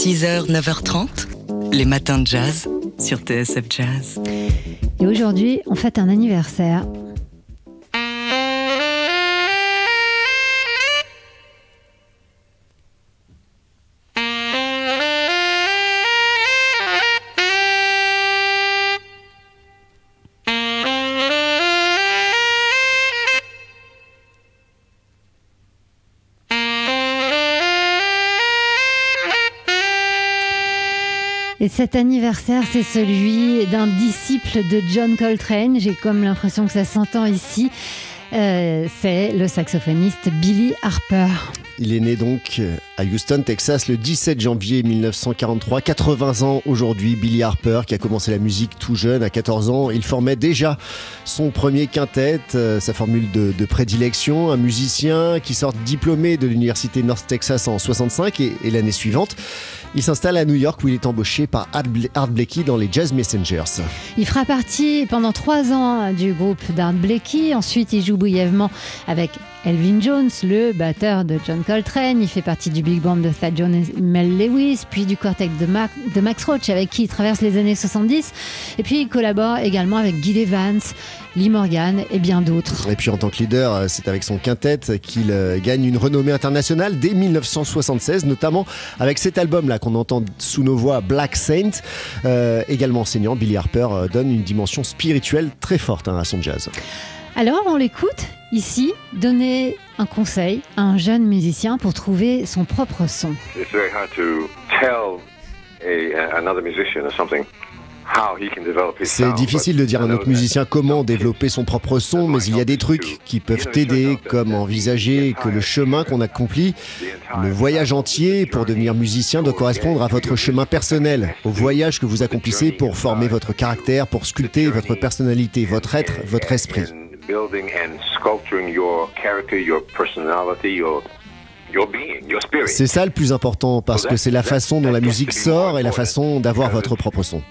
6h, 9h30, les matins de jazz sur TSF Jazz. Et aujourd'hui, on fête un anniversaire. Cet anniversaire, c'est celui d'un disciple de John Coltrane. J'ai comme l'impression que ça s'entend ici. Euh, c'est le saxophoniste Billy Harper. Il est né donc à Houston, Texas, le 17 janvier 1943. 80 ans aujourd'hui, Billy Harper, qui a commencé la musique tout jeune, à 14 ans. Il formait déjà son premier quintet, euh, sa formule de, prédilection. Un musicien qui sort diplômé de l'université North Texas en 65 et, et l'année suivante. Il s'installe à New York où il est embauché par Art Blakey dans les Jazz Messengers. Il fera partie pendant trois ans du groupe d'Art Blakey. Ensuite, il joue brièvement avec Elvin Jones, le batteur de John Coltrane. Il fait partie du big band de Thad Jones et Mel Lewis, puis du quartet de, Max Roach avec qui il traverse les années 70. Et puis il collabore également avec Guy Evans, Lee Morgan et bien d'autres. Et puis en tant que leader, c'est avec son quintet qu'il gagne une renommée internationale dès 1976, notamment avec cet album-là qu'on entend sous nos voix, Black Saint. Euh, également enseignant, Billy Harper donne une dimension spirituelle très forte hein, à son jazz. Alors on l'écoute ici donner un conseil à un jeune musicien pour trouver son propre son. C'est difficile de dire à un autre musicien comment développer son propre son, mais il y a des trucs qui peuvent t'aider, comme envisager que le chemin qu'on accomplit, le voyage entier pour devenir musicien doit correspondre à votre chemin personnel, au voyage que vous accomplissez pour former votre caractère, pour sculpter votre personnalité, votre être, votre esprit. C'est ça le plus important parce que c'est la façon dont la musique sort et la façon d'avoir votre propre son.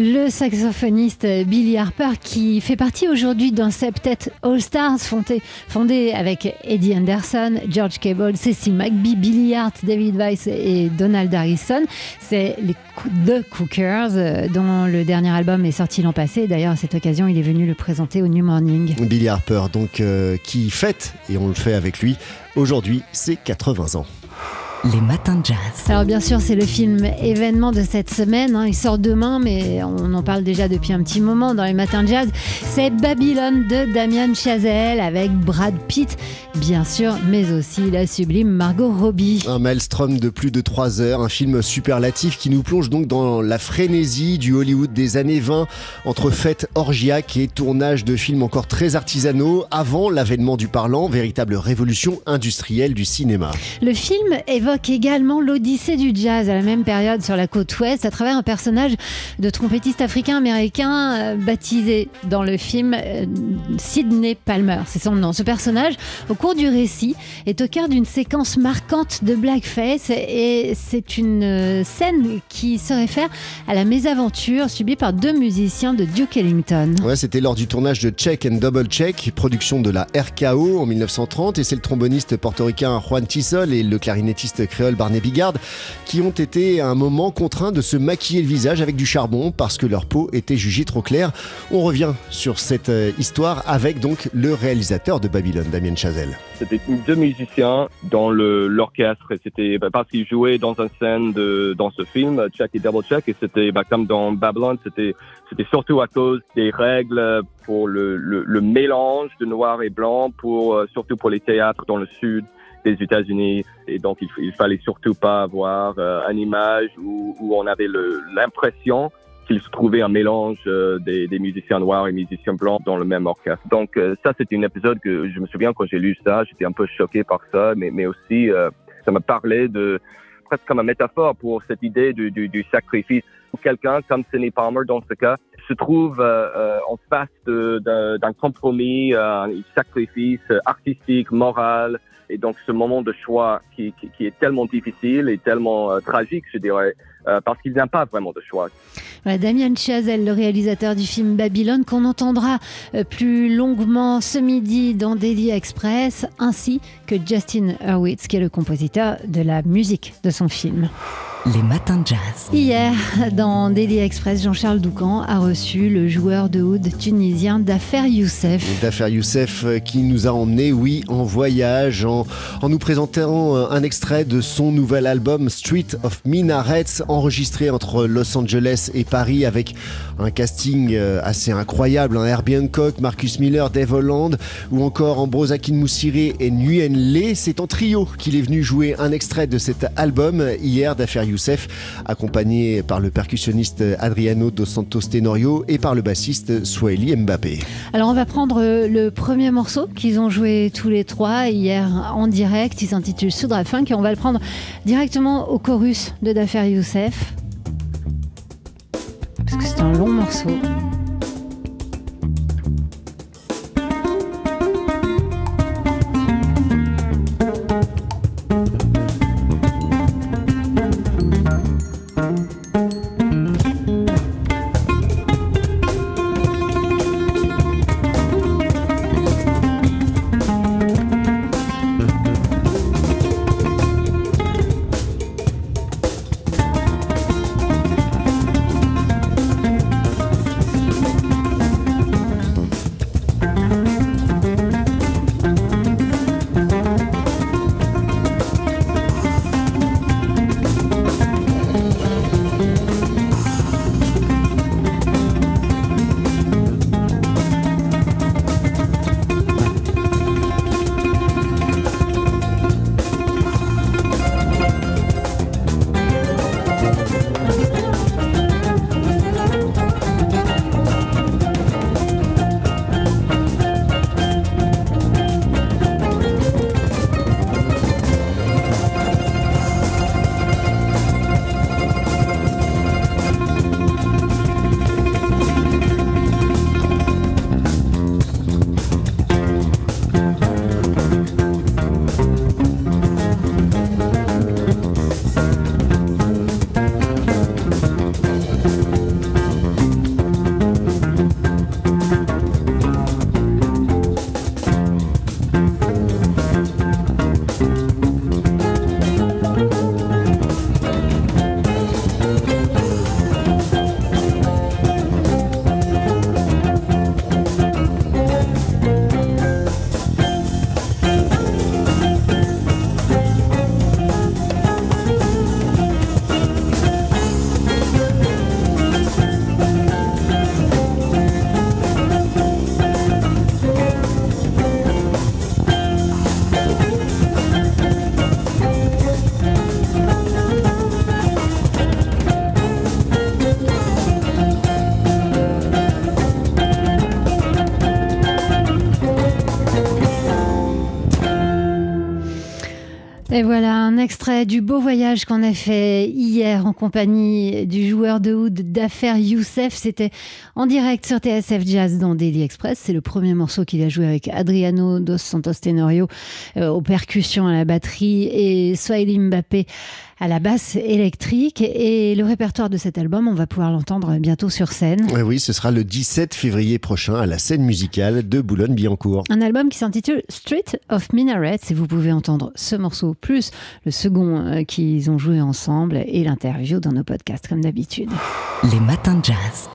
Le saxophoniste Billy Harper qui fait partie aujourd'hui d'un septet All Stars fondé, avec Eddie Anderson, George Cable, Cecil McBee, Billy Hart, David Weiss et Donald Harrison. C'est les The Cookers dont le dernier album est sorti l'an passé. D'ailleurs à cette occasion il est venu le présenter au New Morning. Billy Harper donc euh, qui fête et on le fait avec lui aujourd'hui c'est 80 ans. Les matins de jazz. Alors bien sûr, c'est le film événement de cette semaine. Hein. Il sort demain, mais on en parle déjà depuis un petit moment dans les matins de jazz. C'est Babylone de Damien Chazelle avec Brad Pitt, bien sûr, mais aussi la sublime Margot Robbie. Un maelstrom de plus de 3 heures, un film superlatif qui nous plonge donc dans la frénésie du Hollywood des années 20 entre fêtes orgiaques et tournage de films encore très artisanaux avant l'avènement du parlant, véritable révolution industrielle du cinéma. Le film évoque également l'odyssée du jazz à la même période sur la côte ouest à travers un personnage de trompettiste africain-américain euh, baptisé dans le film euh, Sidney Palmer, c'est son nom. Ce personnage, au cours du récit, est au cœur d'une séquence marquante de blackface et c'est une euh, scène qui se réfère à la mésaventure subie par deux musiciens de Duke Ellington. Ouais, c'était lors du tournage de Check and Double Check, production de la RKO en 1930 et c'est le tromboniste portoricain Juan Tisol et le clarinettiste créole Barney Bigard qui ont été à un moment contraints de se maquiller le visage avec du charbon parce que leur peau était jugée trop claire. On revient sur cette euh, histoire avec donc le réalisateur de Babylone, Damien Chazelle. C'était deux musiciens dans l'orchestre. C'était bah, parce qu'ils jouaient dans une scène de, dans ce film, Check et Double Check, et c'était bah, comme dans Babylone, c'était surtout à cause des règles pour le, le, le mélange de noir et blanc, pour euh, surtout pour les théâtres dans le sud des États-Unis. Et donc, il, il fallait surtout pas avoir euh, une image où, où on avait l'impression qu'il se trouvait un mélange euh, des, des, musiciens noirs et musiciens blancs dans le même orchestre. Donc, euh, ça, c'est une épisode que je me souviens quand j'ai lu ça, j'étais un peu choqué par ça, mais, mais aussi, euh, ça me parlait de presque comme une métaphore pour cette idée du, du, du sacrifice. Quelqu'un comme Sidney Palmer, dans ce cas, se trouve en face d'un compromis, un sacrifice artistique, moral, Et donc ce moment de choix qui, qui, qui est tellement difficile et tellement euh, tragique, je dirais, euh, parce qu'il n'y a pas vraiment de choix. Voilà, Damien Chazelle, le réalisateur du film Babylone, qu'on entendra euh, plus longuement ce midi dans Daily Express, ainsi que Justin Hurwitz, qui est le compositeur de la musique de son film. Les matins de jazz. Hier, dans Daily Express, Jean-Charles Doucan a reçu le joueur de oud tunisien Dafer Youssef. Dafer Youssef euh, qui nous a emmenés, oui, en voyage, en, en, nous présentant euh, un extrait de son nouvel album Street of Minarets, enregistré entre Los Angeles et Paris avec un casting euh, assez incroyable, un hein. Herbie Hancock, Marcus Miller, Dave Holland ou encore Ambrose Akin Moussiré et Nguyen Le. C'est en trio qu'il est venu jouer un extrait de cet album hier d'Affaire Youssef, accompagné par le percussionniste Adriano Dos Santos Tenorio et par le bassiste Swahili Mbappé. Alors on va prendre le premier morceau qu'ils ont joué tous les trois hier en direct. Il s'intitule Soudra Funk et on va le prendre directement au chorus de Dafer Youssef. Parce que c'est un long morceau. Et voilà un extrait du beau voyage qu'on a fait hier en compagnie du joueur de oud d'affaires Youssef. C'était en direct sur TSF Jazz dans Daily Express. C'est le premier morceau qu'il a joué avec Adriano Dos Santos Tenorio euh, aux percussions à la batterie et Swahili Mbappé à la basse électrique. Et le répertoire de cet album, on va pouvoir l'entendre bientôt sur scène. Oui, oui, ce sera le 17 février prochain à la scène musicale de Boulogne-Billancourt. Un album qui s'intitule Street of Minarets et vous pouvez entendre ce morceau plus le second euh, qu'ils ont joué ensemble et l'interview dans nos podcasts comme d'habitude. Les matins de jazz.